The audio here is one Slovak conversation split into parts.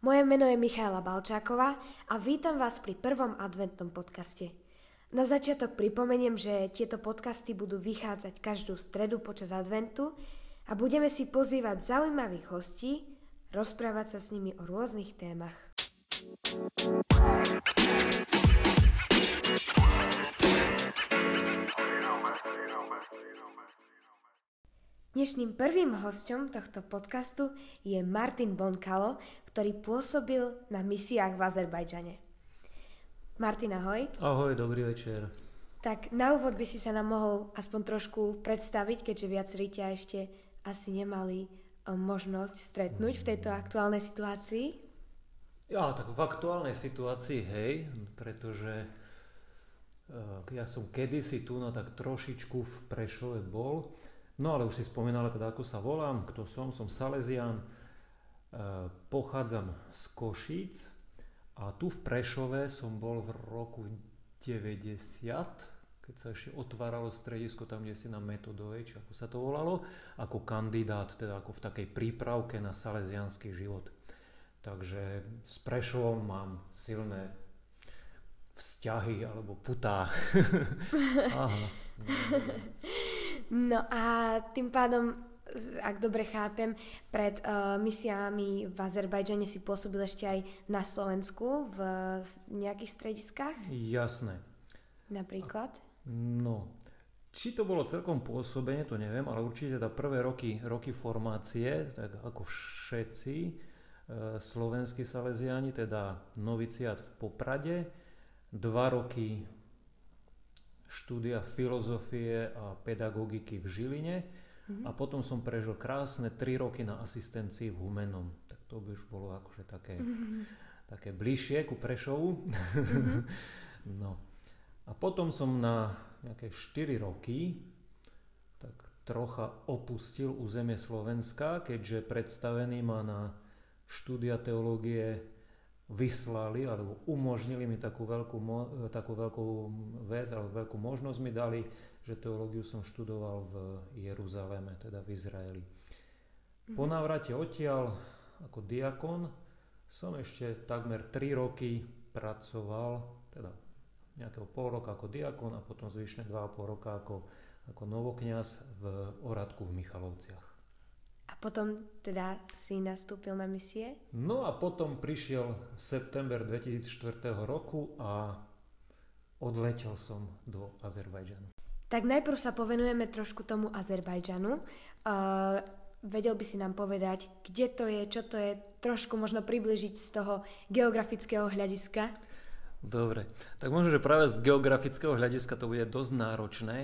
Moje meno je Michaela Balčáková a vítam vás pri prvom adventnom podcaste. Na začiatok pripomeniem, že tieto podcasty budú vychádzať každú stredu počas adventu a budeme si pozývať zaujímavých hostí, rozprávať sa s nimi o rôznych témach. Dnešným prvým hostom tohto podcastu je Martin Bonkalo, ktorý pôsobil na misiách v Azerbajdžane. Martin, ahoj. Ahoj, dobrý večer. Tak na úvod by si sa nám mohol aspoň trošku predstaviť, keďže viacerí ťa ešte asi nemali eh, možnosť stretnúť v tejto aktuálnej situácii. Ja, tak v aktuálnej situácii, hej, pretože uh, ja som kedysi tu, no tak trošičku v Prešove bol, No ale už si spomínala teda, ako sa volám, kto som, som Salesian, e, pochádzam z Košíc a tu v Prešove som bol v roku 90, keď sa ešte otváralo stredisko tam, kde si na metodovej, či ako sa to volalo, ako kandidát, teda ako v takej prípravke na salesianský život. Takže s Prešovom mám silné vzťahy alebo putá. Aha. a tým pádom, ak dobre chápem, pred uh, misiami v Azerbajdžane si pôsobil ešte aj na Slovensku v nejakých strediskách? Jasné. Napríklad? No, či to bolo celkom pôsobenie, to neviem, ale určite teda prvé roky, roky formácie, tak ako všetci e, slovenskí saleziani, teda noviciát v Poprade, dva roky štúdia filozofie a pedagogiky v Žiline mm-hmm. a potom som prežil krásne 3 roky na asistencii v Humenom. Tak to by už bolo akože také, mm-hmm. také bližšie ku Prešovu. Mm-hmm. no. A potom som na nejaké 4 roky tak trocha opustil územie Slovenska, keďže predstavený ma na štúdia teológie vyslali alebo umožnili mi takú veľkú, takú veľkú vec alebo veľkú možnosť mi dali, že teológiu som študoval v Jeruzaleme, teda v Izraeli. Po mhm. návrate odtiaľ ako diakon som ešte takmer 3 roky pracoval, teda nejakého pol roka ako diakon a potom zvyšné 2,5 roka ako, ako novokňaz v Oradku v Michalovciach. A potom teda si nastúpil na misie? No a potom prišiel september 2004 roku a odletel som do Azerbajdžanu. Tak najprv sa povenujeme trošku tomu Azerbajdžanu. Uh, vedel by si nám povedať, kde to je, čo to je, trošku možno približiť z toho geografického hľadiska? Dobre, tak možno, že práve z geografického hľadiska to bude dosť náročné,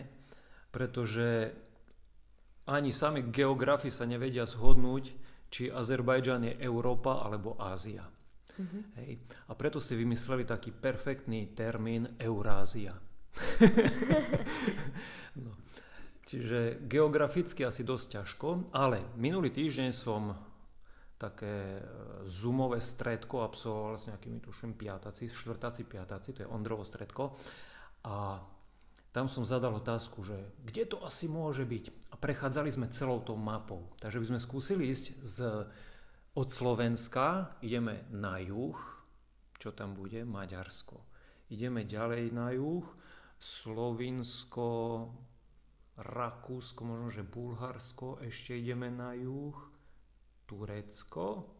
pretože ani sami geografi sa nevedia zhodnúť, či Azerbajdžan je Európa alebo Ázia. Mm-hmm. Hej. A preto si vymysleli taký perfektný termín Eurázia. no. Čiže geograficky asi dosť ťažko, ale minulý týždeň som také e, zoomové stredko absolvoval s nejakými, tuším, piataci, štvrtáci, piataci, to je Ondrovo stredko. A tam som zadal otázku, že kde to asi môže byť. A prechádzali sme celou tou mapou. Takže by sme skúsili ísť z, od Slovenska, ideme na juh, čo tam bude, Maďarsko. Ideme ďalej na juh, Slovinsko, Rakúsko, možno že Bulharsko, ešte ideme na juh, Turecko.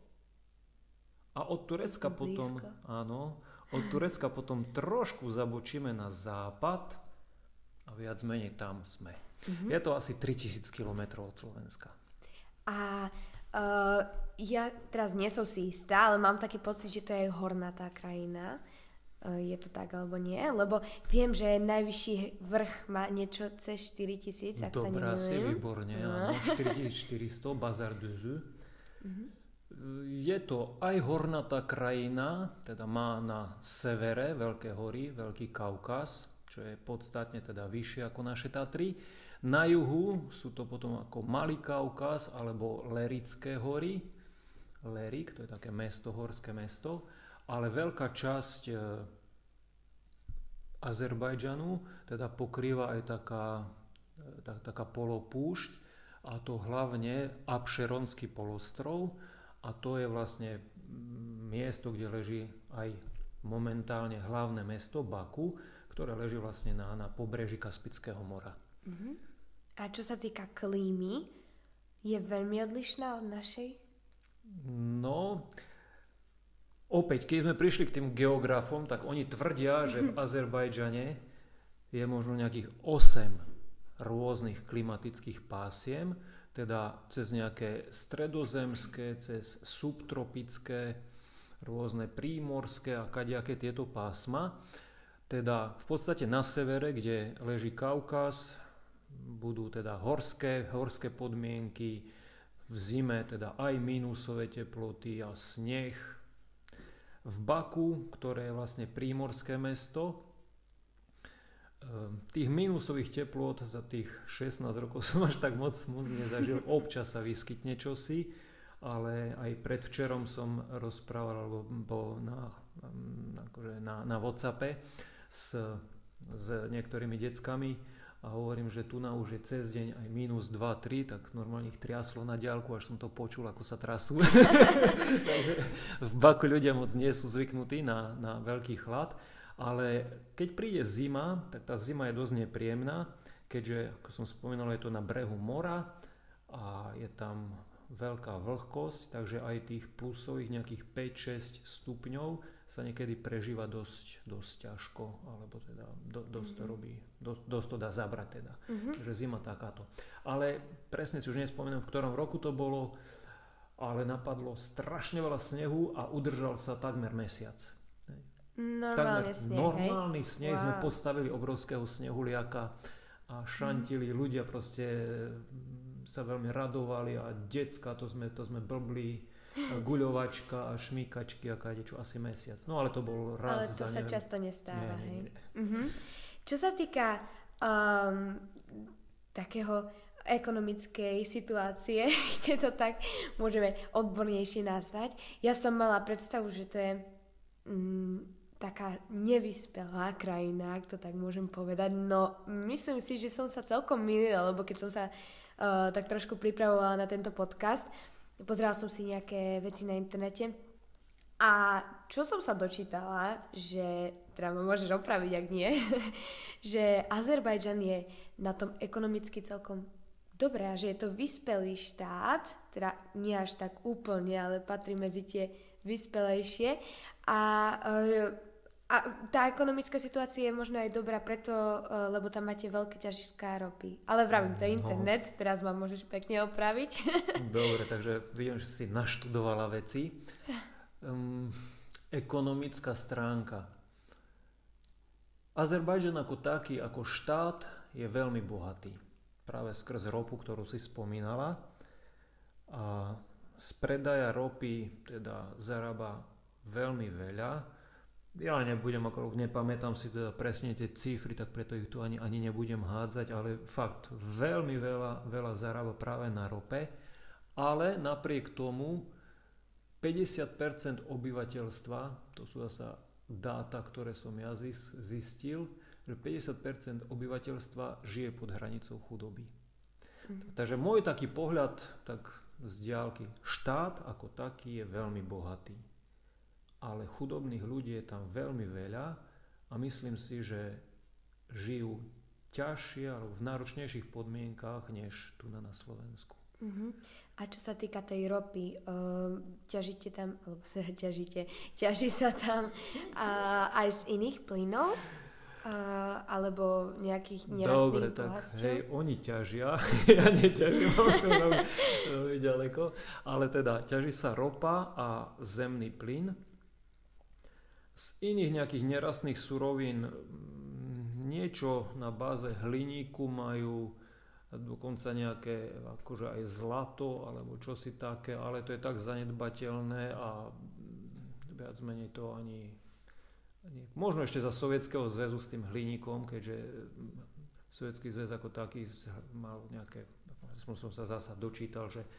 A od Turecka Blízko. potom, áno, od Turecka potom trošku zabočíme na západ, a viac menej tam sme. Mm-hmm. Je to asi 3000 km od Slovenska. A uh, ja teraz nie som si istá, ale mám taký pocit, že to je hornatá krajina. Uh, je to tak alebo nie? Lebo viem, že najvyšší vrch má niečo cez 4000, ak Dobrá, sa si, výborne. No. 4400, Bazar de Zü. Mm-hmm. Je to aj hornatá krajina, teda má na severe veľké hory, veľký Kaukaz, čo je podstatne teda vyššie ako naše Tatry. Na juhu sú to potom ako Malý Kaukaz alebo Lerické hory. Lerik, to je také mesto, horské mesto, ale veľká časť e, Azerbajdžanu teda pokrýva aj taká, e, tak, taká polopúšť a to hlavne Abšeronský polostrov a to je vlastne miesto, kde leží aj momentálne hlavné mesto Baku, ktoré leží vlastne na, na pobreží Kaspického mora. Uh-huh. A čo sa týka klímy, je veľmi odlišná od našej? No, opäť, keď sme prišli k tým geografom, tak oni tvrdia, že v Azerbajdžane je možno nejakých 8 rôznych klimatických pásiem, teda cez nejaké stredozemské, cez subtropické, rôzne prímorské a kadejaké tieto pásma. Teda v podstate na severe, kde leží Kaukaz, budú teda horské, horské podmienky, v zime teda aj minusové teploty a sneh. V Baku, ktoré je vlastne prímorské mesto, ehm, tých minusových teplot za tých 16 rokov som až tak moc, moc nezažil. Občas sa vyskytne čosi, ale aj predvčerom som rozprával alebo na, akože na, na Whatsappe s, s niektorými deckami a hovorím, že tu na už je cez deň aj minus 2-3, tak normálne ich triaslo na diálku, až som to počul, ako sa trasú. Takže v Baku ľudia moc nie sú zvyknutí na, na veľký chlad, ale keď príde zima, tak tá zima je dosť nepríjemná, keďže, ako som spomínal, je to na brehu mora a je tam veľká vlhkosť, takže aj tých plusových nejakých 5-6 stupňov sa niekedy prežíva dosť, dosť ťažko, alebo teda do, dosť to mhm. robí, dosť, dosť to dá zabrať teda. Mm-hmm. Takže zima takáto. Ale presne si už nespomínam, v ktorom roku to bolo, ale napadlo strašne veľa snehu a udržal sa takmer mesiac. Normálne takmer sneh, normálny hej? sneh, wow. sme postavili obrovského snehuliaka a šantili, mm. ľudia proste sa veľmi radovali a decka, to sme, to sme blbli guľovačka a šmíkačky a čo asi mesiac. No ale to bol raz Ale to za sa neviem. často nestáva, nie, hej. Nie, nie. Uh-huh. Čo sa týka um, takého ekonomickej situácie, keď to tak môžeme odbornejšie nazvať. Ja som mala predstavu, že to je mm, taká nevyspelá krajina, ak to tak môžem povedať. No, myslím si, že som sa celkom milila, lebo keď som sa uh, tak trošku pripravovala na tento podcast, Pozerala som si nejaké veci na internete. A čo som sa dočítala, že, teda ma môžeš opraviť, ak nie, že Azerbajdžan je na tom ekonomicky celkom dobré že je to vyspelý štát, teda nie až tak úplne, ale patrí medzi tie vyspelejšie. A e, a tá ekonomická situácia je možno aj dobrá preto, uh, lebo tam máte veľké ťažiská ropy. Ale vravím, to je no. internet, no. teraz ma môžeš pekne opraviť. Dobre, takže vidím, že si naštudovala veci. Um, ekonomická stránka. Azerbajdžan ako taký, ako štát je veľmi bohatý. Práve skrz ropu, ktorú si spomínala. A z predaja ropy teda zarába veľmi veľa ja nebudem, ako nepamätám si teda presne tie cifry, tak preto ich tu ani, ani nebudem hádzať, ale fakt veľmi veľa, veľa zarába práve na rope, ale napriek tomu 50% obyvateľstva, to sú zasa dáta, ktoré som ja zistil, že 50% obyvateľstva žije pod hranicou chudoby. Mm. Takže môj taký pohľad, tak z diálky, štát ako taký je veľmi bohatý ale chudobných ľudí je tam veľmi veľa a myslím si, že žijú ťažšie alebo v náročnejších podmienkách než tu na, na Slovensku. Uh-huh. A čo sa týka tej ropy, uh, ťažíte tam, alebo sa ťažíte, ťaží sa tam uh, aj z iných plynov? Uh, alebo nejakých nerastných Dobre, tak hej, oni ťažia, ja neťažím, mám to veľmi, veľmi ďaleko, ale teda ťaží sa ropa a zemný plyn z iných nejakých nerastných surovín niečo na báze hliníku majú, dokonca nejaké akože aj zlato alebo čosi také, ale to je tak zanedbateľné a viac menej to ani, ani možno ešte za Sovietskeho zväzu s tým hliníkom, keďže Sovietský zväz ako taký mal nejaké, som sa zasa dočítal, že e,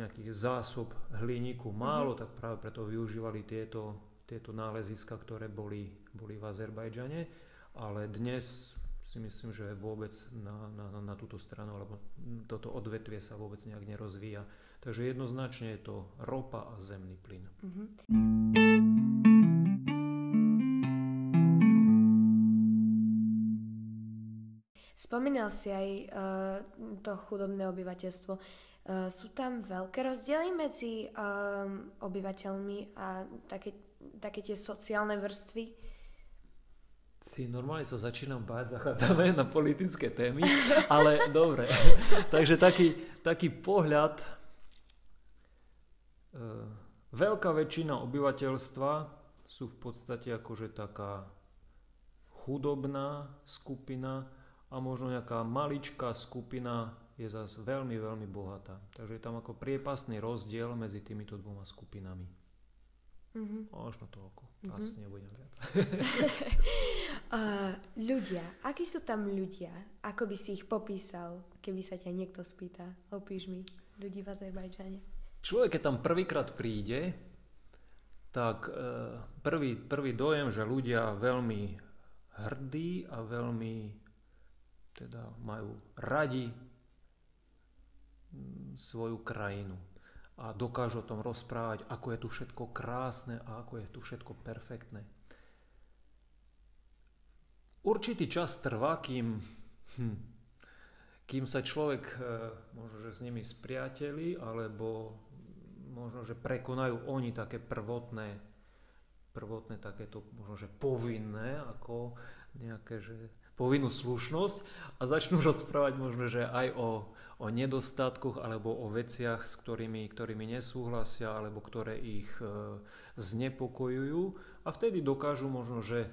nejakých zásob hliníku málo, mm-hmm. tak práve preto využívali tieto tieto náleziska, ktoré boli, boli v Azerbajdžane, ale dnes si myslím, že vôbec na, na, na túto stranu, alebo toto odvetvie sa vôbec nejak nerozvíja. Takže jednoznačne je to ropa a zemný plyn. Mm-hmm. Spomínal si aj uh, to chudobné obyvateľstvo. Uh, sú tam veľké rozdiely medzi um, obyvateľmi a také, také tie sociálne vrstvy? Si normálne sa začínam báť, zachádzame na politické témy, ale dobre. Takže taký, taký pohľad, e, veľká väčšina obyvateľstva sú v podstate akože taká chudobná skupina a možno nejaká maličká skupina je zase veľmi, veľmi bohatá. Takže je tam ako priepasný rozdiel medzi týmito dvoma skupinami. Mm-hmm. Možno toľko. Mm-hmm. Asi nebudem viac. uh, ľudia. Akí sú tam ľudia? Ako by si ich popísal, keby sa ťa niekto spýta? Opíš mi ľudí v Azerbajdžane. Človek, keď tam prvýkrát príde, tak uh, prvý, prvý dojem, že ľudia veľmi hrdí a veľmi teda majú radi mm, svoju krajinu a dokážu o tom rozprávať, ako je tu všetko krásne a ako je tu všetko perfektné. Určitý čas trvá, kým, hm, kým sa človek e, možno, že s nimi spriateli, alebo možno, že prekonajú oni také prvotné, prvotné takéto možno, že povinné, ako nejaké, že povinnú slušnosť a začnú rozprávať možno, že aj o, o nedostatkoch alebo o veciach, s ktorými, ktorými nesúhlasia alebo ktoré ich e, znepokojujú a vtedy dokážu možno, že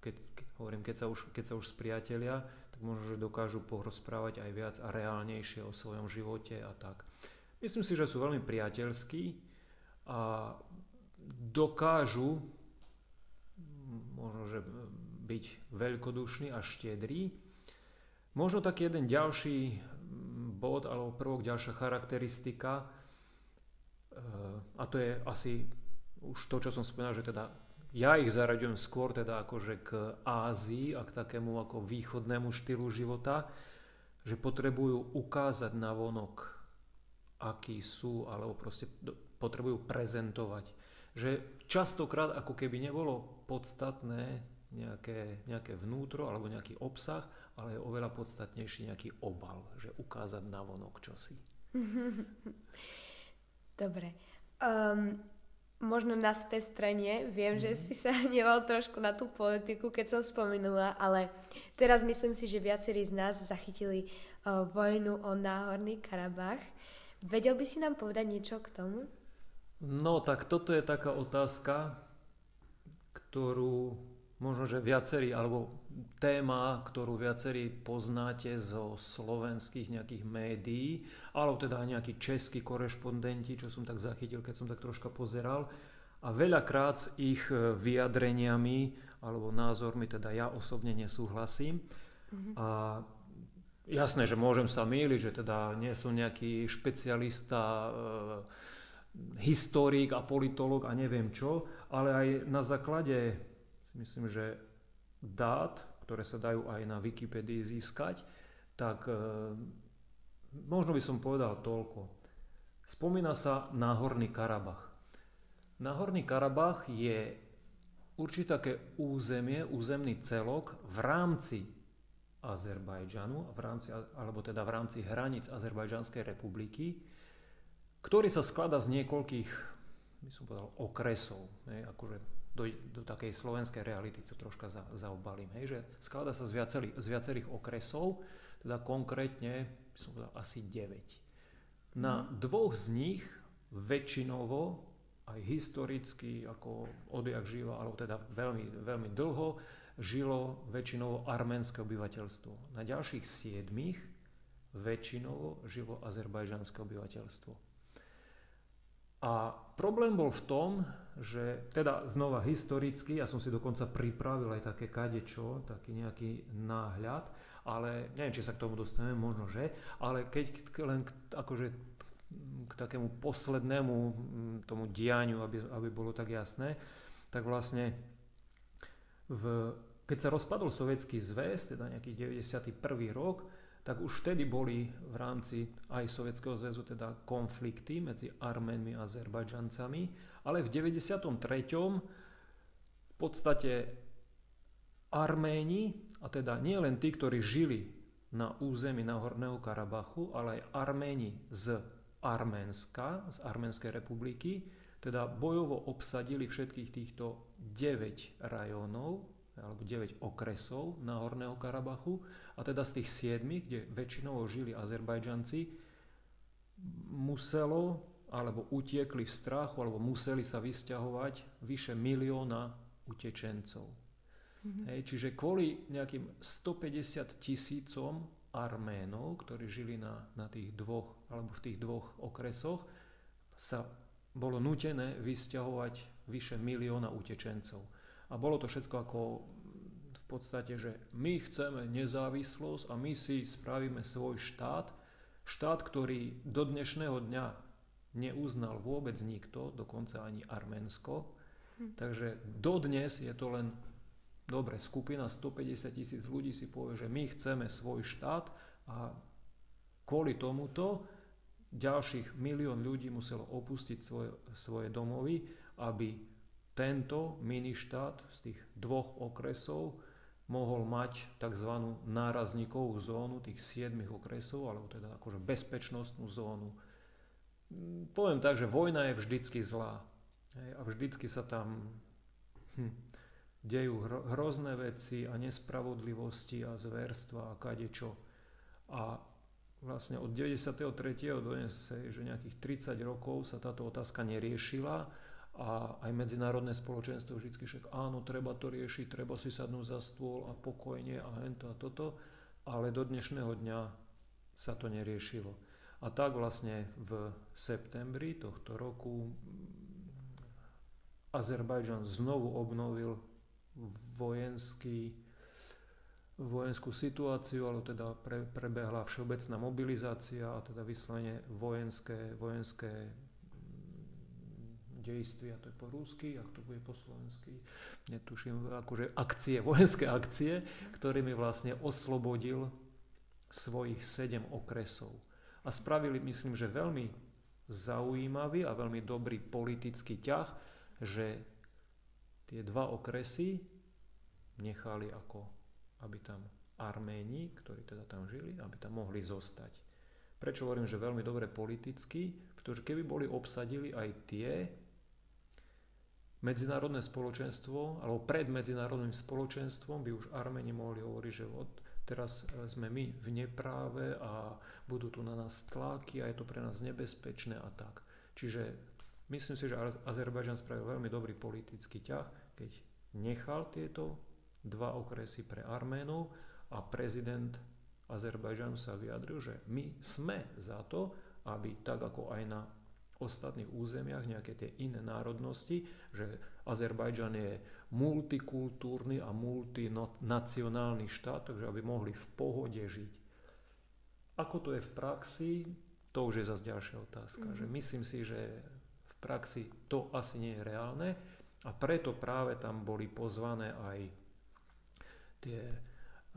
keď, hovorím, keď sa, už, keď sa už spriatelia, tak možno, že dokážu porozprávať aj viac a reálnejšie o svojom živote a tak. Myslím si, že sú veľmi priateľskí a dokážu možno, že byť veľkodušný a štedrý. Možno taký jeden ďalší bod alebo prvok, ďalšia charakteristika eh, a to je asi už to, čo som spomínal, že teda ja ich zaraďujem skôr teda akože k Ázii a k takému ako východnému štýlu života, že potrebujú ukázať na vonok, akí sú, alebo proste potrebujú prezentovať. Že častokrát ako keby nebolo podstatné nejaké, nejaké vnútro alebo nejaký obsah, ale je oveľa podstatnejší nejaký obal, že ukázať na vonok čosi. Dobre. Um, možno na spestrenie, viem, mm. že mhm. si sa hneval trošku na tú politiku, keď som spomenula, ale teraz myslím si, že viacerí z nás zachytili uh, vojnu o Náhorný Karabach. Vedel by si nám povedať niečo k tomu? No, tak toto je taká otázka, ktorú možno, že viacerí, alebo téma, ktorú viacerí poznáte zo slovenských nejakých médií, alebo teda aj nejakí českí korešpondenti, čo som tak zachytil, keď som tak troška pozeral. A veľakrát s ich e, vyjadreniami alebo názormi, teda ja osobne nesúhlasím. Mm-hmm. A jasné, že môžem sa míliť, že teda nie som nejaký špecialista, e, historik a politolog a neviem čo, ale aj na základe myslím, že dát, ktoré sa dajú aj na Wikipedii získať, tak e, možno by som povedal toľko. Spomína sa Náhorný Karabach. Náhorný Karabach je určite také územie, územný celok v rámci Azerbajdžanu, v rámci, alebo teda v rámci hraníc Azerbajdžanskej republiky, ktorý sa skladá z niekoľkých, by som povedal, okresov. Ne, akože do, do takej slovenskej reality to troška za, zaobalím. Hej, že skladá sa z viacerých, z viacerých okresov, teda konkrétne som povedal asi 9. Na mm. dvoch z nich väčšinovo aj historicky, ako odjak živa, alebo teda veľmi, veľmi dlho, žilo väčšinovo arménske obyvateľstvo. Na ďalších siedmých väčšinovo žilo azerbajžanské obyvateľstvo. A problém bol v tom, že teda znova historicky, ja som si dokonca pripravil aj také kadečo, taký nejaký náhľad, ale neviem, či sa k tomu dostaneme, možno že, ale keď len akože k takému poslednému tomu dianiu, aby, aby bolo tak jasné, tak vlastne v keď sa rozpadol sovietský zväz, teda nejaký 91. rok, tak už vtedy boli v rámci aj Sovietskeho zväzu teda konflikty medzi Arménmi a Azerbajdžancami, ale v 93. v podstate Arméni, a teda nie len tí, ktorí žili na území Nahorného Karabachu, ale aj Arméni z Arménska, z Arménskej republiky, teda bojovo obsadili všetkých týchto 9 rajónov, alebo 9 okresov na Horného Karabachu a teda z tých 7, kde väčšinou žili Azerbajdžanci, muselo alebo utiekli v strachu alebo museli sa vysťahovať vyše milióna utečencov. Mm-hmm. Hej, čiže kvôli nejakým 150 tisícom Arménov, ktorí žili na, na tých dvoch alebo v tých dvoch okresoch, sa bolo nutené vysťahovať vyše milióna utečencov. A bolo to všetko ako v podstate, že my chceme nezávislosť a my si spravíme svoj štát, štát, ktorý do dnešného dňa neuznal vôbec nikto, dokonca ani Arménsko. Hm. Takže dodnes je to len dobre, skupina 150 tisíc ľudí si povie, že my chceme svoj štát a kvôli tomuto ďalších milión ľudí muselo opustiť svoje, svoje domovy, aby tento miništát z tých dvoch okresov mohol mať tzv. nárazníkovú zónu tých siedmých okresov, alebo teda akože bezpečnostnú zónu. Poviem tak, že vojna je vždycky zlá. A vždycky sa tam hm, dejú hrozné veci a nespravodlivosti a zverstva a kadečo. A vlastne od 93. do dnes, že nejakých 30 rokov sa táto otázka neriešila a aj medzinárodné spoločenstvo vždy však áno, treba to riešiť, treba si sadnúť za stôl a pokojne a hento a toto, ale do dnešného dňa sa to neriešilo. A tak vlastne v septembri tohto roku Azerbajdžan znovu obnovil vojenský, vojenskú situáciu, ale teda pre, prebehla všeobecná mobilizácia a teda vyslovene vojenské, vojenské a to je po rúsky, ak to bude po slovensky, netuším, akože akcie, vojenské akcie, ktorými vlastne oslobodil svojich sedem okresov. A spravili, myslím, že veľmi zaujímavý a veľmi dobrý politický ťah, že tie dva okresy nechali ako, aby tam Arméni, ktorí teda tam žili, aby tam mohli zostať. Prečo hovorím, že veľmi dobre politicky? Pretože keby boli obsadili aj tie medzinárodné spoločenstvo, alebo pred medzinárodným spoločenstvom by už Armeni mohli hovoriť, že od teraz e, sme my v nepráve a budú tu na nás tlaky a je to pre nás nebezpečné a tak. Čiže myslím si, že Azerbajdžan spravil veľmi dobrý politický ťah, keď nechal tieto dva okresy pre Arménov a prezident Azerbajdžanu sa vyjadril, že my sme za to, aby tak ako aj na ostatných územiach, nejaké tie iné národnosti, že Azerbajdžan je multikultúrny a multinacionálny štát, takže aby mohli v pohode žiť. Ako to je v praxi, to už je zase ďalšia otázka. Mm-hmm. Že myslím si, že v praxi to asi nie je reálne a preto práve tam boli pozvané aj tie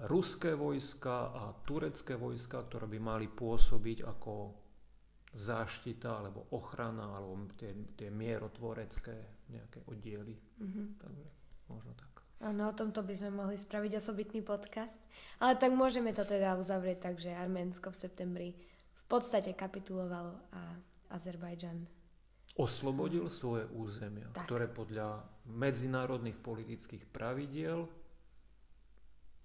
ruské vojska a turecké vojska, ktoré by mali pôsobiť ako záštita alebo ochrana alebo tie, tie mierotvorecké nejaké oddiely. Mm-hmm. Takže možno tak. Áno, o tomto by sme mohli spraviť osobitný podcast. Ale tak môžeme to teda uzavrieť tak, že Arménsko v septembri v podstate kapitulovalo a Azerbajdžan oslobodil svoje územia, tak. ktoré podľa medzinárodných politických pravidiel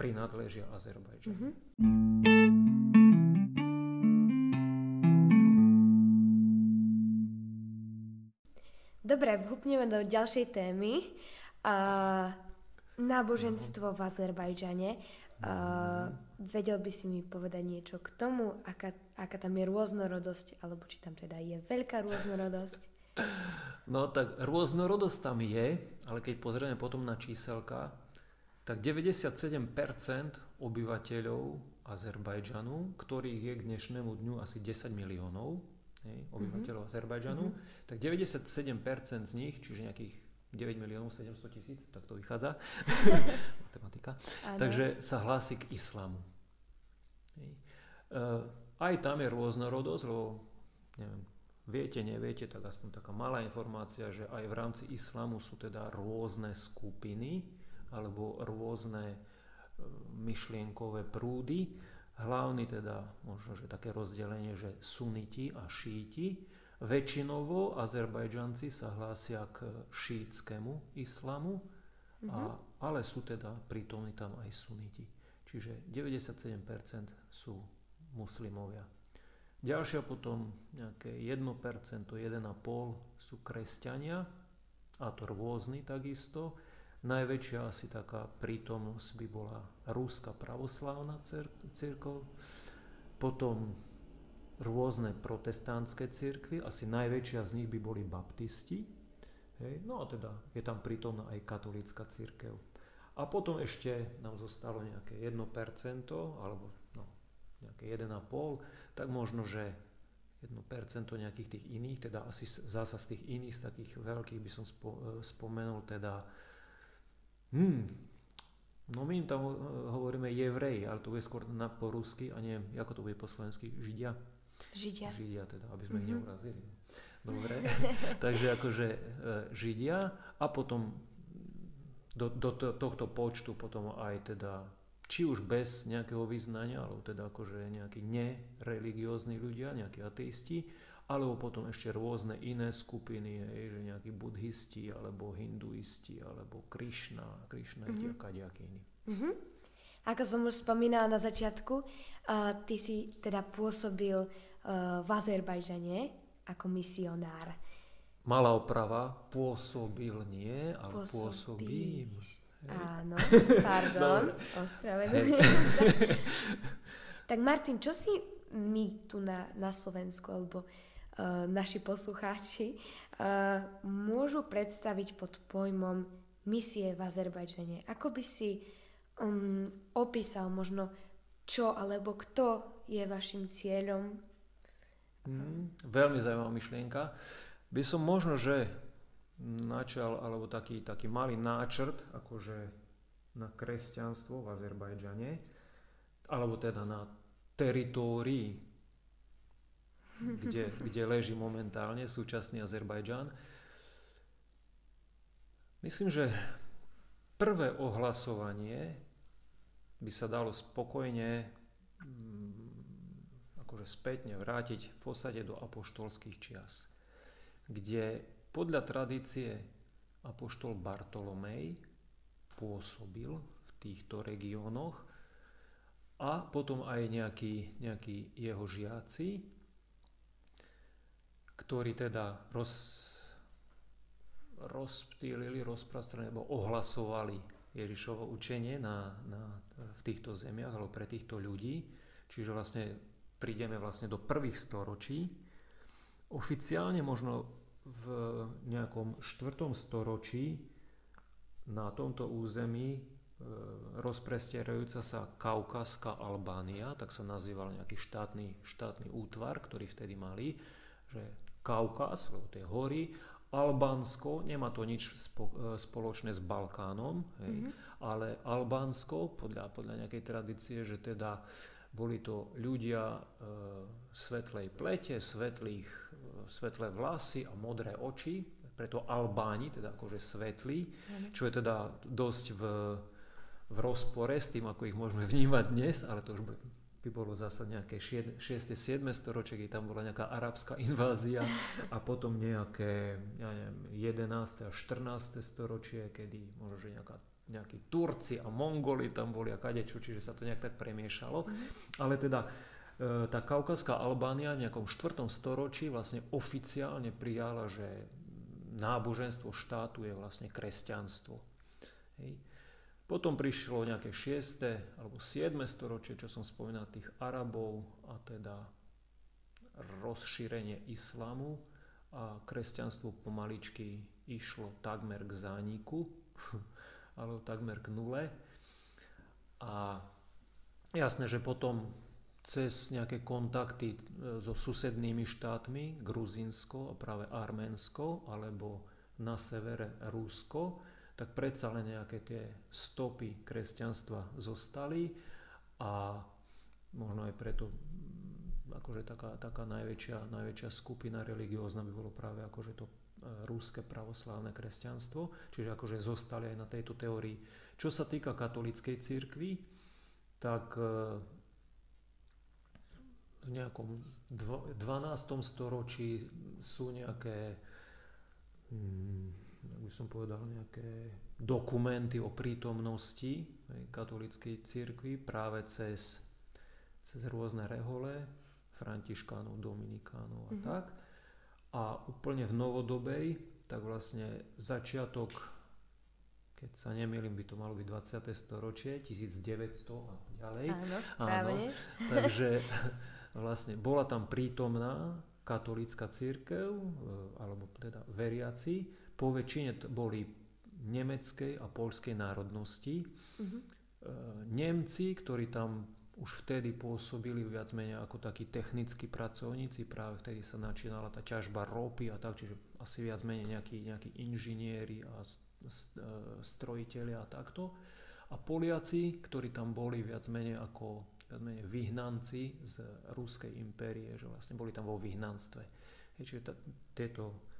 prináležia Azerbajdžanu. Mm-hmm. Dobre, vhupneme do ďalšej témy. Uh, náboženstvo v Azerbajdžane. Uh, vedel by si mi povedať niečo k tomu, aká, aká tam je rôznorodosť, alebo či tam teda je veľká rôznorodosť? No tak rôznorodosť tam je, ale keď pozrieme potom na číselka, tak 97% obyvateľov Azerbajdžanu, ktorých je k dnešnému dňu asi 10 miliónov, hej, obyvateľov mm-hmm. Azerbajdžanu, mm-hmm. tak 97% z nich, čiže nejakých 9 miliónov 700 tisíc, tak to vychádza, matematika, takže sa hlási k islamu. E, aj tam je rôznorodosť, lebo neviem, viete, neviete, tak aspoň taká malá informácia, že aj v rámci islamu sú teda rôzne skupiny alebo rôzne e, myšlienkové prúdy. Hlavný teda, možno, že také rozdelenie, že suniti a šíti. Väčšinovo Azerbajdžanci sa hlásia k šítskému islamu, a, mhm. ale sú teda prítomní tam aj suniti. Čiže 97% sú muslimovia. Ďalšia potom nejaké 1%, 1,5% sú kresťania, a to rôzni takisto. Najväčšia asi taká prítomnosť by bola Rúska pravoslávna církev, potom rôzne protestantské cirkvy, asi najväčšia z nich by boli baptisti, hej? no a teda je tam prítomná aj katolícka církev. A potom ešte nám zostalo nejaké 1%, alebo no, nejaké 1,5%, tak možno, že 1% nejakých tých iných, teda asi zasa z tých iných, z takých veľkých by som e, spomenul teda, hmm, no my im tam e, hovoríme jevrej, ale to je skôr na po rusky a neviem, ako to bude po slovensky, židia. Židia. Židia teda, aby sme mm-hmm. ich mhm. neurazili. Dobre, takže akože e, Židia a potom do, do to, tohto počtu potom aj teda či už bez nejakého vyznania, alebo teda akože nejakí nereligiózni ľudia, nejakí ateisti, alebo potom ešte rôzne iné skupiny, hej, že nejakí buddhisti, alebo hinduisti, alebo Krišna, Krišna mm-hmm. a iní. Mm-hmm. Ako som už spomínala na začiatku, uh, ty si teda pôsobil v Azerbajžane ako misionár. Malá oprava, pôsobil nie, ale pôsobím. pôsobím. Áno, pardon, ospravedlňujem sa. tak Martin, čo si my tu na, na Slovensku, alebo uh, naši poslucháči, uh, môžu predstaviť pod pojmom misie v Azerbajdžane? Ako by si um, opísal možno, čo alebo kto je vašim cieľom Mm, veľmi zaujímavá myšlienka. By som možno, že načal, alebo taký, taký malý náčrt, akože na kresťanstvo v Azerbajdžane, alebo teda na teritórii, kde, kde leží momentálne súčasný Azerbajdžan. Myslím, že prvé ohlasovanie by sa dalo spokojne akože spätne vrátiť v podstate do apoštolských čias, kde podľa tradície apoštol Bartolomej pôsobil v týchto regiónoch a potom aj nejakí, nejakí jeho žiaci, ktorí teda roz, rozptýlili, rozprostredili alebo ohlasovali Ježišovo učenie na, na, v týchto zemiach alebo pre týchto ľudí. Čiže vlastne prídeme vlastne do prvých storočí. Oficiálne možno v nejakom štvrtom storočí na tomto území e, rozprestierajúca sa Kaukazská Albánia, tak sa nazýval nejaký štátny, štátny útvar, ktorý vtedy mali, že Kaukaz, lebo tie hory, Albánsko, nemá to nič spo, e, spoločné s Balkánom, hej, mm-hmm. ale Albánsko, podľa, podľa nejakej tradície, že teda boli to ľudia e, svetlej plete, svetlých, e, svetlé vlasy a modré oči, preto Albáni, teda akože svetlí, čo je teda dosť v, v rozpore s tým, ako ich môžeme vnímať dnes, ale to už by, by bolo zase nejaké 6. 7. storočie, keď tam bola nejaká arabská invázia a potom nejaké ja neviem, 11. a 14. storočie, kedy možno, že nejaká nejakí Turci a Mongoli tam boli a kadečo, čiže sa to nejak tak premiešalo. Mm-hmm. Ale teda e, tá kaukazská Albánia v nejakom 4. storočí vlastne oficiálne prijala, že náboženstvo štátu je vlastne kresťanstvo. Hej. Potom prišlo nejaké 6. alebo 7. storočie, čo som spomínal, tých Arabov a teda rozšírenie islamu a kresťanstvo pomaličky išlo takmer k zániku. alebo takmer k nule. A jasné, že potom cez nejaké kontakty e, so susednými štátmi, Gruzinsko a práve Arménsko, alebo na severe Rusko, tak predsa len nejaké tie stopy kresťanstva zostali a možno aj preto mm, akože taká, taká najväčšia, najväčšia skupina religiózna by bolo práve akože to e, rúske pravoslávne kresťanstvo, čiže akože zostali aj na tejto teórii. Čo sa týka katolíckej cirkvi, tak e, v nejakom 12. storočí sú nejaké mm, by som povedal, nejaké dokumenty o prítomnosti katolíckej cirkvi práve cez, cez rôzne rehole, františkánov, dominikánov a mm-hmm. tak. A úplne v novodobej, tak vlastne začiatok, keď sa nemýlim, by to malo byť 20. storočie, 1900 a ďalej. Áno, Áno, takže vlastne bola tam prítomná katolícka církev, alebo teda veriaci, po väčšine boli nemeckej a polskej národnosti. Mm-hmm. Nemci, ktorí tam už vtedy pôsobili viac menej ako takí technickí pracovníci, práve vtedy sa načínala tá ťažba ropy a tak, čiže asi viac menej nejakí, nejakí inžinieri a e, strojiteľi a takto. A Poliaci, ktorí tam boli viac menej ako viac menej vyhnanci z Ruskej impérie, že vlastne boli tam vo vyhnanstve. Čiže tá, tieto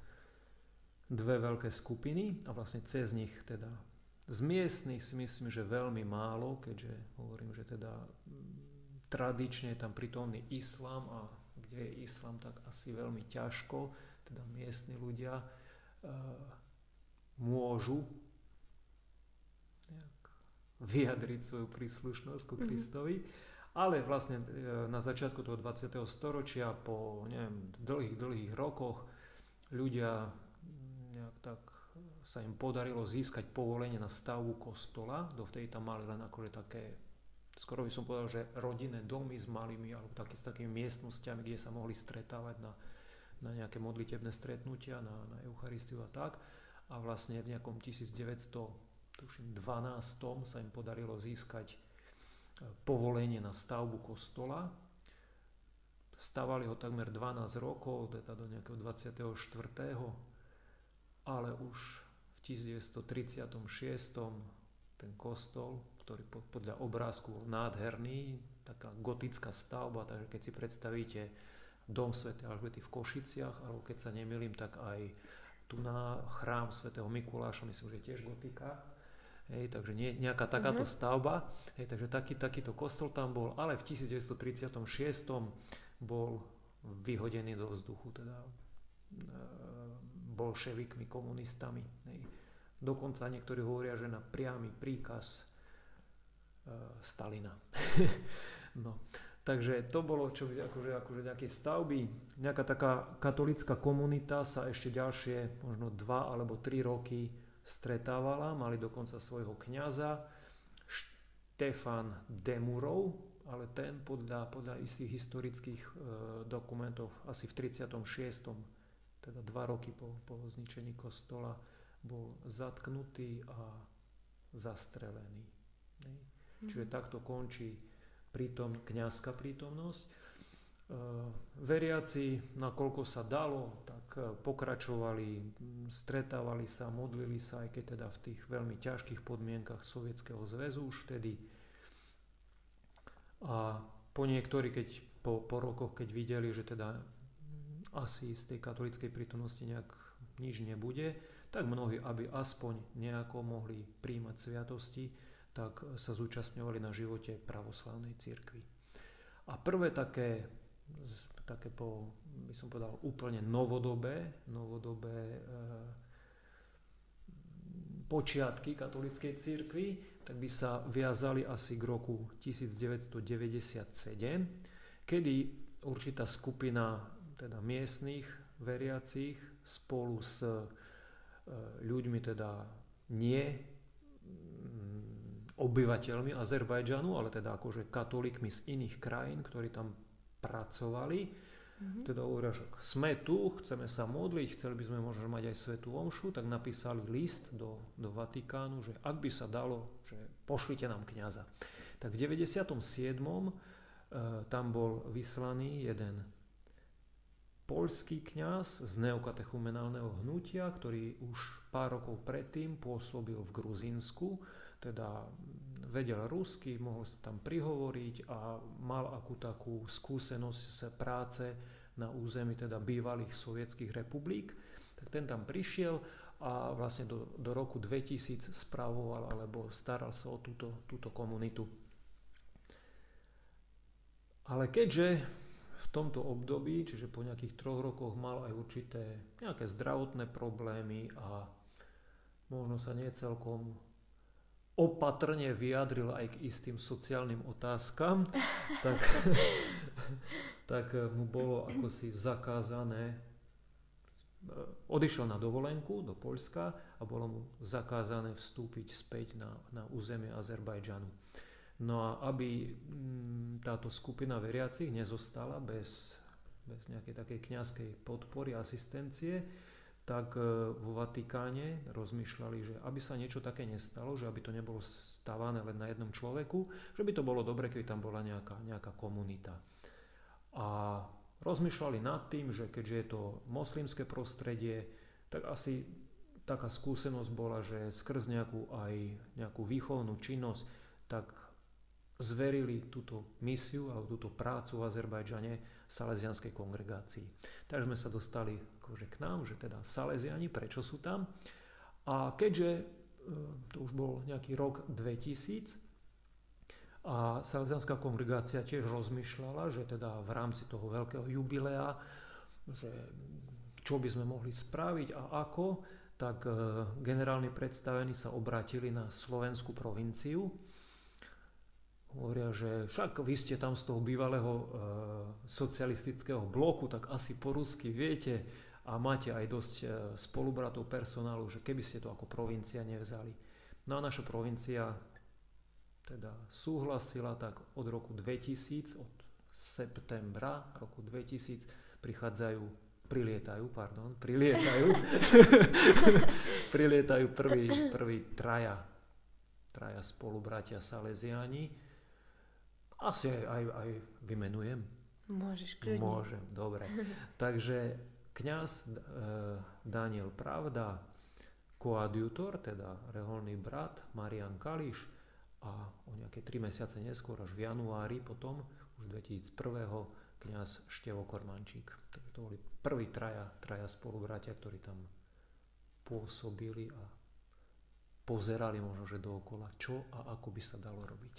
dve veľké skupiny a vlastne cez nich teda z miestnych si myslím, že veľmi málo, keďže hovorím, že teda mm, tradične je tam prítomný islám a kde je islám, tak asi veľmi ťažko, teda miestni ľudia e, môžu nejak vyjadriť svoju príslušnosť ku mhm. Kristovi. Mm-hmm. Ale vlastne e, na začiatku toho 20. storočia, po neviem, dlhých, dlhých rokoch, ľudia tak sa im podarilo získať povolenie na stavbu kostola. Dovtedy tam mali len akože také, skoro by som povedal, že rodinné domy s malými, alebo také, s takými miestnosťami, kde sa mohli stretávať na, na nejaké modlitebné stretnutia, na, na Eucharistiu a tak. A vlastne v nejakom 1912 sa im podarilo získať e, povolenie na stavbu kostola. Stavali ho takmer 12 rokov, teda do nejakého 24 ale už v 1936 ten kostol, ktorý podľa obrázku bol nádherný, taká gotická stavba, takže keď si predstavíte dom Sv. Alžbety v Košiciach, alebo keď sa nemýlim, tak aj tu na chrám svätého Mikuláša, myslím, že je tiež gotika, Hej, takže nie, nejaká takáto uh-huh. stavba. Hej, takže taký, takýto kostol tam bol, ale v 1936 bol vyhodený do vzduchu, teda bolševikmi, komunistami. Dokonca niektorí hovoria, že na priamy príkaz e, Stalina. no. Takže to bolo čo, akože, akože nejaké stavby. Nejaká taká katolická komunita sa ešte ďalšie, možno dva alebo tri roky stretávala. Mali dokonca svojho kňaza Štefan Demurov, ale ten podľa, podľa istých historických e, dokumentov asi v 36 teda dva roky po, po zničení kostola, bol zatknutý a zastrelený. Mm-hmm. Čiže takto končí prítom, kniazská prítomnosť. E, veriaci, nakoľko sa dalo, tak e, pokračovali, stretávali sa, modlili sa, aj keď teda v tých veľmi ťažkých podmienkach Sovietskeho zväzu už vtedy. A po niektorí, keď po, po rokoch, keď videli, že teda asi z tej katolíckej prítomnosti nejak nič nebude, tak mnohí, aby aspoň nejako mohli príjmať sviatosti, tak sa zúčastňovali na živote pravoslavnej cirkvi. A prvé také, také po, by som povedal, úplne novodobé, novodobé e, počiatky katolíckej cirkvi, tak by sa viazali asi k roku 1997, kedy určitá skupina teda miestných veriacich spolu s e, ľuďmi teda nie mm, obyvateľmi Azerbajdžanu, ale teda akože katolíkmi z iných krajín, ktorí tam pracovali. Mm-hmm. Teda hovoria, že sme tu, chceme sa modliť, chceli by sme možno mať aj svetú omšu, tak napísali list do, do Vatikánu, že ak by sa dalo, že pošlite nám kňaza. Tak v 97. E, tam bol vyslaný jeden poľský kňaz z neokatechumenálneho hnutia, ktorý už pár rokov predtým pôsobil v Gruzínsku, teda vedel rusky, mohol sa tam prihovoriť a mal akú takú skúsenosť z práce na území teda bývalých sovietských republik, tak ten tam prišiel a vlastne do, do roku 2000 spravoval alebo staral sa o túto, túto komunitu. Ale keďže v tomto období, čiže po nejakých troch rokoch mal aj určité nejaké zdravotné problémy a možno sa nie celkom opatrne vyjadril aj k istým sociálnym otázkam, tak, tak mu bolo ako si zakázané, odišiel na dovolenku do Poľska a bolo mu zakázané vstúpiť späť na, na územie Azerbajdžanu. No a aby mm, táto skupina veriacich nezostala bez, bez nejakej takej kňazskej podpory, asistencie, tak e, vo Vatikáne rozmýšľali, že aby sa niečo také nestalo, že aby to nebolo stávané len na jednom človeku, že by to bolo dobre, keby tam bola nejaká, nejaká komunita. A rozmýšľali nad tým, že keďže je to moslimské prostredie, tak asi taká skúsenosť bola, že skrz nejakú aj nejakú výchovnú činnosť, tak zverili túto misiu alebo túto prácu v Azerbajdžane salesianskej kongregácii. Takže sme sa dostali akože k nám, že teda Salesiani, prečo sú tam. A keďže e, to už bol nejaký rok 2000 a Salesianská kongregácia tiež rozmýšľala, že teda v rámci toho veľkého jubilea, že čo by sme mohli spraviť a ako, tak e, generálni predstavení sa obratili na slovenskú provinciu. Hovoria, že však vy ste tam z toho bývalého e, socialistického bloku, tak asi po rusky viete, a máte aj dosť e, spolubratov personálu, že keby ste to ako provincia nevzali. No a naša provincia teda súhlasila tak od roku 2000, od septembra roku 2000 prichádzajú, prilietajú, pardon, prilietajú, prilietajú prvý, prvý traja, traja spolubratia Salesiáni. Asi aj, aj, aj vymenujem. Môžeš kľudne. Môžem, dobre. Takže kňaz e, Daniel Pravda, koadjutor, teda reholný brat Marian Kališ a o nejaké tri mesiace neskôr, až v januári potom, už 2001. kňaz Števo Kormančík. Takže to boli prví traja, traja spolubratia, ktorí tam pôsobili a pozerali možno, že dookola, čo a ako by sa dalo robiť.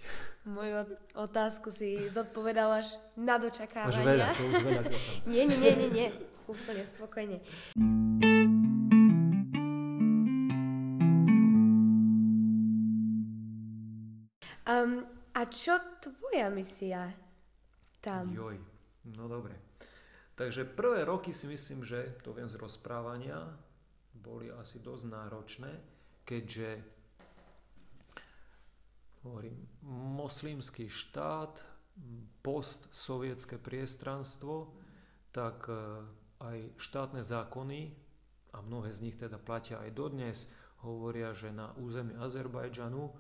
Moju otázku si zodpovedal až na dočakávania. Až veľa, čo už veľa. nie, nie, nie, nie, nie úplne spokojne. Um, a čo tvoja misia tam? Joj, no dobre. Takže prvé roky si myslím, že to viem z rozprávania, boli asi dosť náročné, keďže hovorím, moslimský štát, postsovietské priestranstvo, tak aj štátne zákony, a mnohé z nich teda platia aj dodnes, hovoria, že na území Azerbajdžanu e,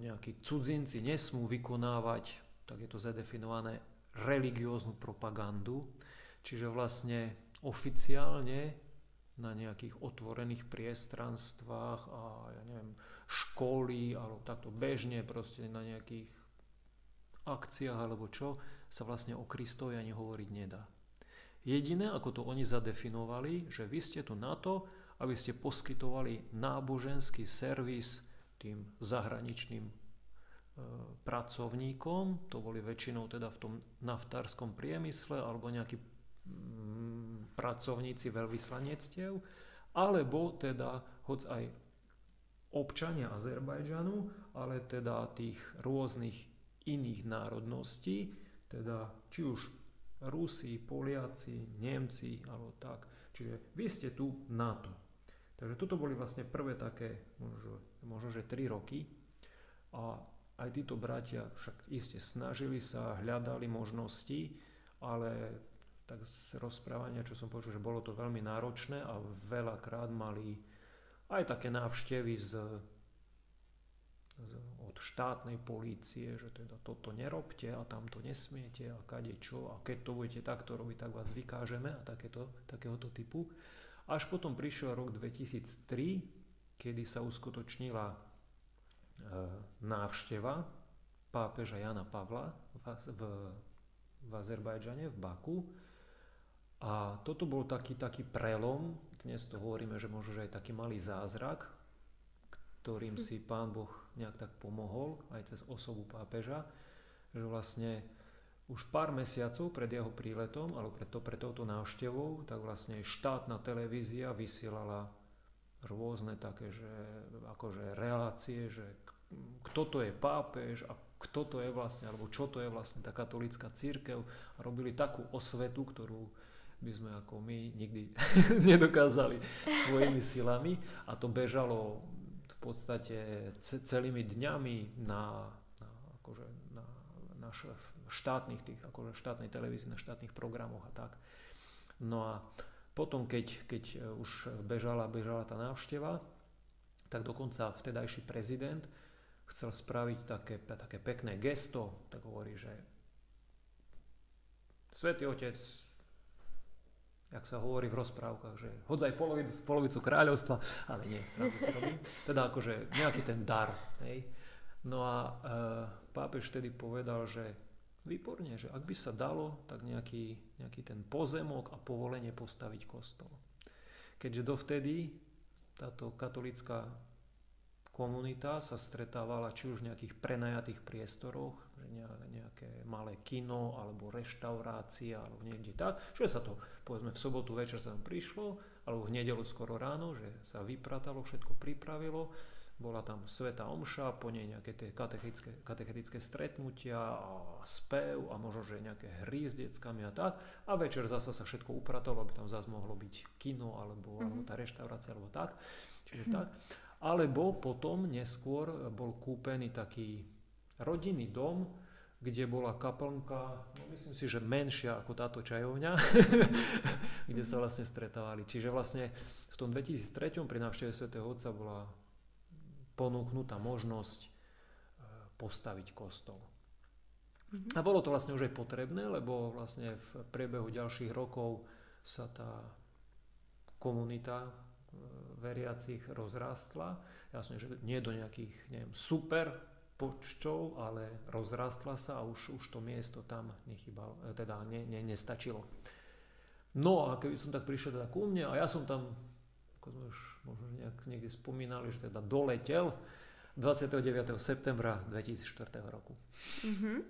nejakí cudzinci nesmú vykonávať, tak je to zadefinované, religióznu propagandu. Čiže vlastne oficiálne na nejakých otvorených priestranstvách a ja neviem, školy alebo takto bežne proste na nejakých akciách alebo čo sa vlastne o Kristovi ani hovoriť nedá. Jediné, ako to oni zadefinovali, že vy ste tu na to, aby ste poskytovali náboženský servis tým zahraničným e, pracovníkom, to boli väčšinou teda v tom naftárskom priemysle alebo nejakí mm, pracovníci veľvyslanectiev, alebo teda hoď aj občania Azerbajdžanu, ale teda tých rôznych iných národností, teda či už Rusi, Poliaci, Nemci alebo tak. Čiže vy ste tu na to. Takže toto boli vlastne prvé také, možno, možno že 3 roky. A aj títo bratia však iste snažili sa, hľadali možnosti, ale tak z rozprávania, čo som počul, že bolo to veľmi náročné a veľakrát mali aj také návštevy z od štátnej polície, že teda toto nerobte a tamto nesmiete a kade čo a keď to budete takto robiť, tak vás vykážeme a takéto, takéhoto typu. Až potom prišiel rok 2003, kedy sa uskutočnila e, návšteva pápeža Jana Pavla v, v, v Azerbajdžane, v Baku. A toto bol taký, taký prelom, dnes to hovoríme, že možno, že aj taký malý zázrak, ktorým si pán Boh nejak tak pomohol aj cez osobu pápeža, že vlastne už pár mesiacov pred jeho príletom, alebo pred, to, pred touto návštevou, tak vlastne štátna televízia vysielala rôzne také, že akože relácie, že kto to je pápež a kto to je vlastne, alebo čo to je vlastne tá katolická církev. A robili takú osvetu, ktorú by sme ako my nikdy nedokázali svojimi silami. A to bežalo podstate celými dňami na, na, akože na, na štátnych tých, akože štátnej televízii, na štátnych programoch a tak. No a potom, keď, keď už bežala, bežala tá návšteva, tak dokonca vtedajší prezident chcel spraviť také, také pekné gesto, tak hovorí, že Svetý Otec jak sa hovorí v rozprávkach, že hodzaj polovicu, polovicu kráľovstva, ale nie, srandu si robím. Teda akože nejaký ten dar. Hej. No a e, pápež vtedy povedal, že výborne, že ak by sa dalo, tak nejaký, nejaký ten pozemok a povolenie postaviť kostol. Keďže dovtedy táto katolická komunita sa stretávala či už v nejakých prenajatých priestoroch, nejaké malé kino alebo reštaurácia alebo niekde tak, že sa to povedzme v sobotu večer sa tam prišlo alebo v nedelu skoro ráno, že sa vypratalo, všetko pripravilo, bola tam sveta omša, po nej nejaké tie katechetické, katechetické stretnutia a spev a možno, že nejaké hry s deckami a tak. A večer zasa sa všetko upratalo, aby tam zase mohlo byť kino alebo, mm-hmm. alebo tá reštaurácia alebo tak. Čiže mm-hmm. tak. Alebo potom neskôr bol kúpený taký rodinný dom, kde bola kaplnka, no myslím si, že menšia ako táto čajovňa, kde sa vlastne stretávali. Čiže vlastne v tom 2003 pri návšteve svätého Otca bola ponúknutá možnosť e, postaviť kostol. Mm-hmm. A bolo to vlastne už aj potrebné, lebo vlastne v priebehu ďalších rokov sa tá komunita e, veriacich rozrástla. Jasne, že nie do nejakých neviem, super počťou, ale rozrastla sa a už, už to miesto tam nechybal, e, teda ne, ne, nestačilo. No a keby som tak prišiel teda ku mne a ja som tam, ako sme už možno nejak, niekde spomínali, že teda doletel 29. septembra 2004 roku. Uh-huh.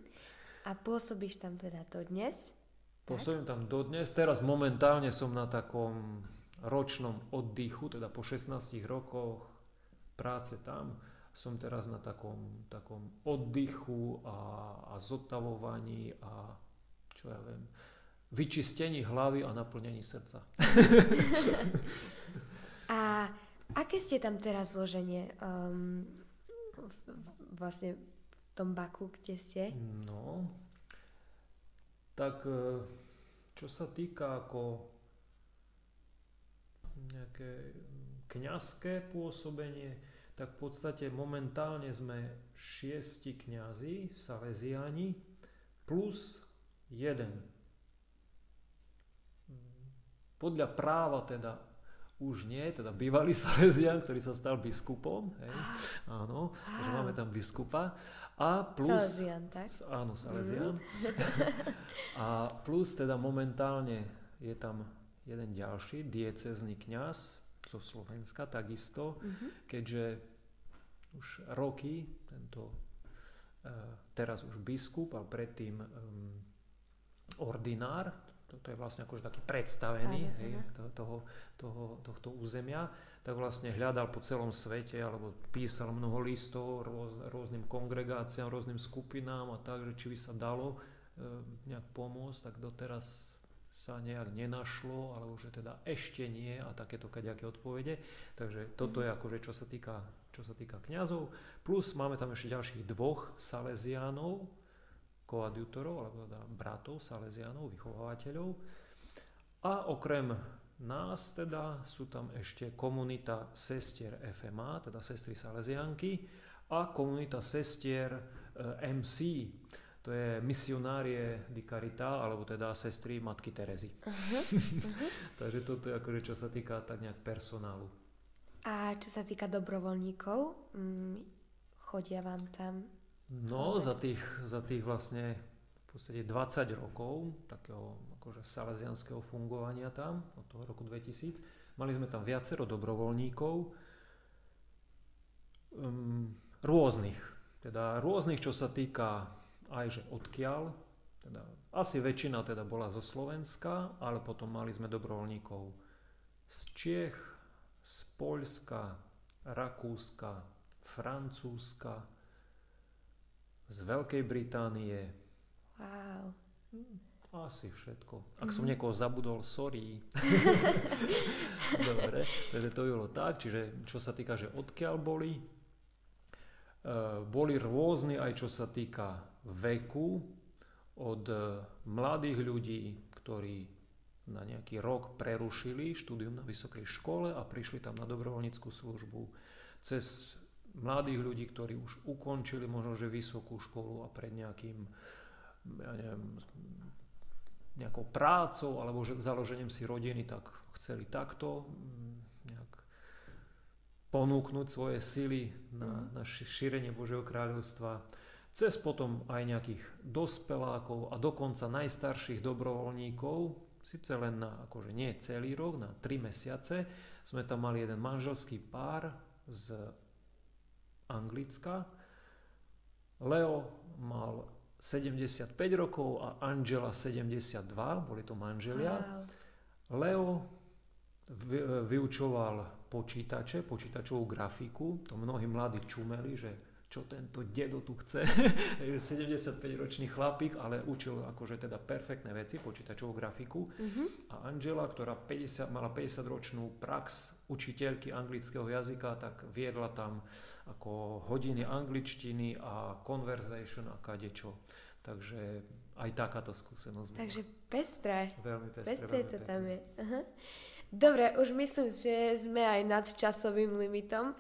A pôsobíš tam teda dodnes? Pôsobím tak? tam dodnes. Teraz momentálne som na takom ročnom oddychu, teda po 16 rokoch práce tam som teraz na takom, takom oddychu a, a zotavovaní a čo ja viem, vyčistení hlavy a naplnení srdca. a aké ste tam teraz zloženie um, v, vlastne v tom baku, kde ste? No, tak e, čo sa týka ako nejaké kňazské pôsobenie, tak v podstate momentálne sme šiesti kňazi, saleziáni, plus jeden. Podľa práva teda už nie, teda bývalý Salesian, ktorý sa stal biskupom. Hej. Áno, že máme tam biskupa. A plus, Salesian, tak? Áno, Salesian. Mm. A plus teda momentálne je tam jeden ďalší diecezný kňaz, zo Slovenska takisto, mm-hmm. keďže už roky tento uh, teraz už biskup, ale predtým um, ordinár, toto je vlastne akože taký predstavený aj, hej, aj. Toho, toho, tohto územia, tak vlastne hľadal po celom svete alebo písal mnoho listov rôz, rôznym kongregáciám, rôznym skupinám a tak, že či by sa dalo e, nejak pomôcť, tak doteraz sa nejak nenašlo, alebo že teda ešte nie a takéto kaďaké odpovede. Takže toto je akože čo sa týka, čo sa týka kňazov. Plus máme tam ešte ďalších dvoch saleziánov, koadjutorov, alebo teda bratov saleziánov, vychovávateľov. A okrem nás teda sú tam ešte komunita sestier FMA, teda sestry Salesianky a komunita sestier e, MC, to je misionárie di Carità, alebo teda sestry Matky Terezy. Uh-huh, uh-huh. Takže toto je akože čo sa týka tak nejak personálu. A čo sa týka dobrovoľníkov, mm, chodia vám tam? No, za tých, za tých vlastne v podstate 20 rokov takého akože salesianského fungovania tam, od toho roku 2000, mali sme tam viacero dobrovoľníkov, um, rôznych, teda rôznych, čo sa týka aj že odkiaľ, teda asi väčšina teda bola zo Slovenska, ale potom mali sme dobrovoľníkov z Čiech, z Poľska, Rakúska, Francúzska, z Veľkej Británie. Wow. Asi všetko. Ak som mhm. niekoho zabudol, sorry. Dobre, takže to bolo tak. Čiže čo sa týka, že odkiaľ boli, uh, boli rôzni aj čo sa týka veku, od uh, mladých ľudí, ktorí na nejaký rok prerušili štúdium na vysokej škole a prišli tam na dobrovoľníckú službu, cez mladých ľudí, ktorí už ukončili možno, že vysokú školu a pred nejakým ja neviem, nejakou prácou alebo že založením si rodiny, tak chceli takto mm, nejak ponúknuť svoje sily na, na šírenie Božieho kráľovstva cez potom aj nejakých dospelákov a dokonca najstarších dobrovoľníkov, síce len na, akože nie celý rok, na 3 mesiace, sme tam mali jeden manželský pár z Anglicka. Leo mal 75 rokov a Angela 72, boli to manželia. Wow. Leo vyučoval počítače, počítačovú grafiku, to mnohí mladí čumeli, že čo tento dedo tu chce. 75-ročný chlapík, ale učil akože teda perfektné veci, počítačovú grafiku. Uh-huh. A Angela, ktorá 50, mala 50-ročnú prax učiteľky anglického jazyka, tak viedla tam ako hodiny angličtiny a conversation a kadečo. Takže aj takáto skúsenosť bola. Takže pestré. Veľmi pestré. Pestré to tam je. Uh-huh. Dobre, už myslím, že sme aj nad časovým limitom.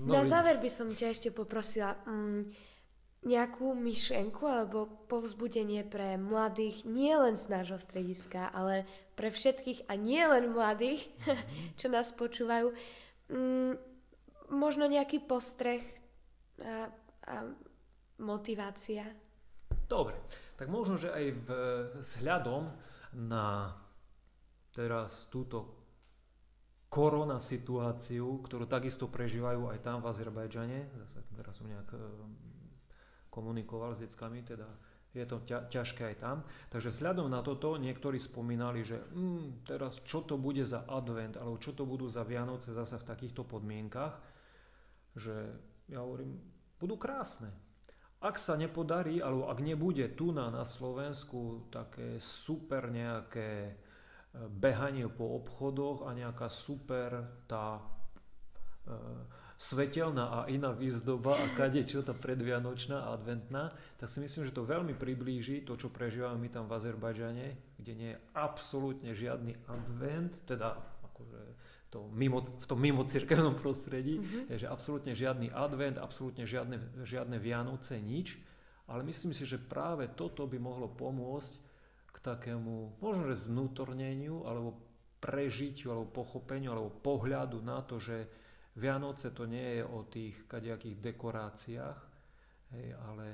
No, Na záver by som ťa ešte poprosila mm, nejakú myšlenku alebo povzbudenie pre mladých, nie len z nášho strediska, ale pre všetkých a nie len mladých, mm-hmm. čo nás počúvajú. Mm, možno nejaký postreh a, a motivácia. Dobre, tak možno, že aj v, vzhľadom na teraz túto korona situáciu, ktorú takisto prežívajú aj tam v Azerbajdžane. Zase teraz som nejak eh, komunikoval s deckami, teda je to ťa, ťažké aj tam. Takže vzhľadom na toto niektorí spomínali, že mm, teraz čo to bude za advent, alebo čo to budú za Vianoce zase v takýchto podmienkach, že ja hovorím, budú krásne. Ak sa nepodarí, alebo ak nebude tu na, na Slovensku také super nejaké behanie po obchodoch a nejaká super tá e, svetelná a iná výzdoba a kade čo tá predvianočná a adventná, tak si myslím, že to veľmi priblíži to, čo prežívame my tam v Azerbajdžane, kde nie je absolútne žiadny advent, teda akože to mimo, v tom mimo cirkevnom prostredí, mm-hmm. že absolútne žiadny advent, absolútne žiadne, žiadne Vianoce, nič. Ale myslím si, že práve toto by mohlo pomôcť k takému možno že znútorneniu alebo prežitiu alebo pochopeniu alebo pohľadu na to, že Vianoce to nie je o tých kadejakých dekoráciách, hej, ale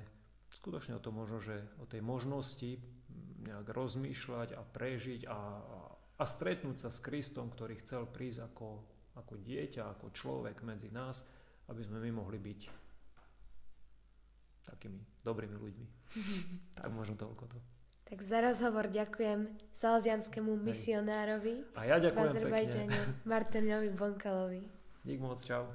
skutočne o to možno, že o tej možnosti nejak rozmýšľať a prežiť a, a stretnúť sa s Kristom, ktorý chcel prísť ako, ako dieťa, ako človek medzi nás, aby sme my mohli byť takými dobrými ľuďmi. tak možno toľko to. Tak za rozhovor ďakujem salzianskému misionárovi A ja ďakujem v Azerbajdžane, Martinovi Bonkalovi. Dík moc, čau.